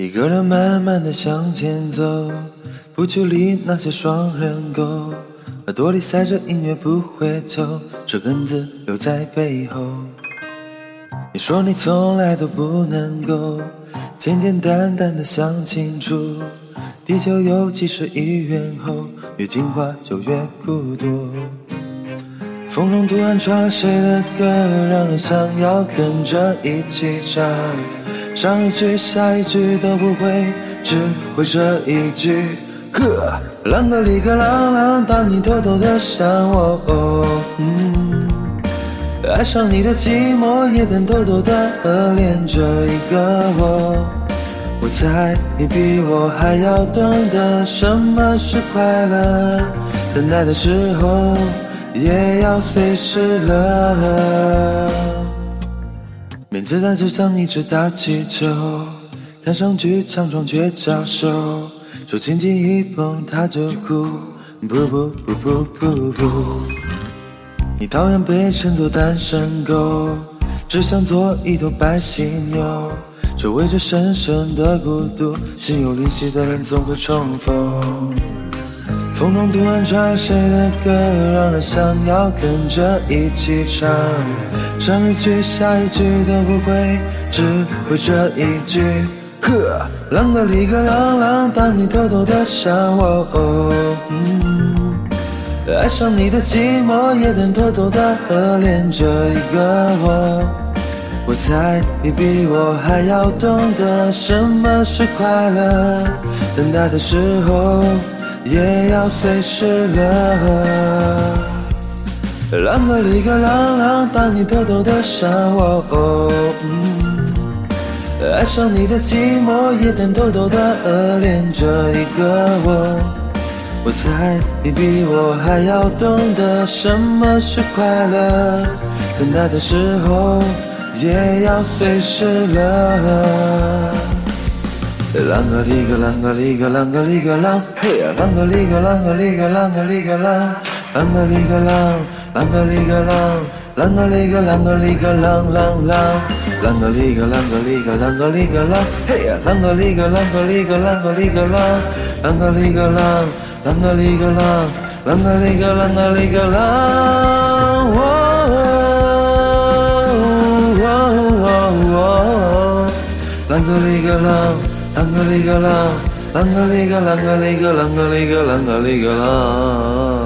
一个人慢慢的向前走，不去理那些双人狗，耳朵里塞着音乐不回头，这根子留在背后。你说你从来都不能够简简单单的想清楚，地球有几十亿猿猴，越进化就越孤独。风中突然传来谁的歌，让人想要跟着一起唱。上一句下一句都不会，只会这一句。呵，啷个哩个啷啷，当你偷偷的想我。嗯，爱上你的寂寞，也能偷偷的恋着一个我。我猜你比我还要懂得什么是快乐，等待的时候也要随时乐。面子弹就像一只大气球，看上去强壮却娇羞，手轻轻一碰它就哭，不不不不不不。你讨厌被称作单身狗，只想做一头白犀牛，周围着深深的孤独，心有灵犀的人总会重逢。风中突然传来谁的歌，让人想要跟着一起唱。上一句下一句都不会，只会这一句。呵，啷个哩个啷啷，当你偷偷的想我。嗯，爱上你的寂寞，也能偷偷的恋着一个我。我猜你比我还要懂得什么是快乐，等待的时候。也要随时乐。啷个哩个啷啷，当你偷偷的想我。爱上你的寂寞，也能偷偷的恶恋着一个我。我猜你比我还要懂得什么是快乐，等待的时候也要随时乐。啷个哩个啷个哩个啷个哩个啷，嘿呀！啷个哩个啷个哩个啷个哩个啷，啷个哩个啷，啷个哩个啷，啷个哩个啷个哩个啷啷啷，啷个哩个啷个哩个啷个哩个啷，嘿呀！啷个哩个啷个哩个啷个哩个啷，啷个哩个啷，啷个哩个啷，啷个哩个啷个哩个啷，哦哦哦哦，啷个哩个啷。啷个哩个啷，啷个哩个啷个哩个啷个哩个啷个哩个啷。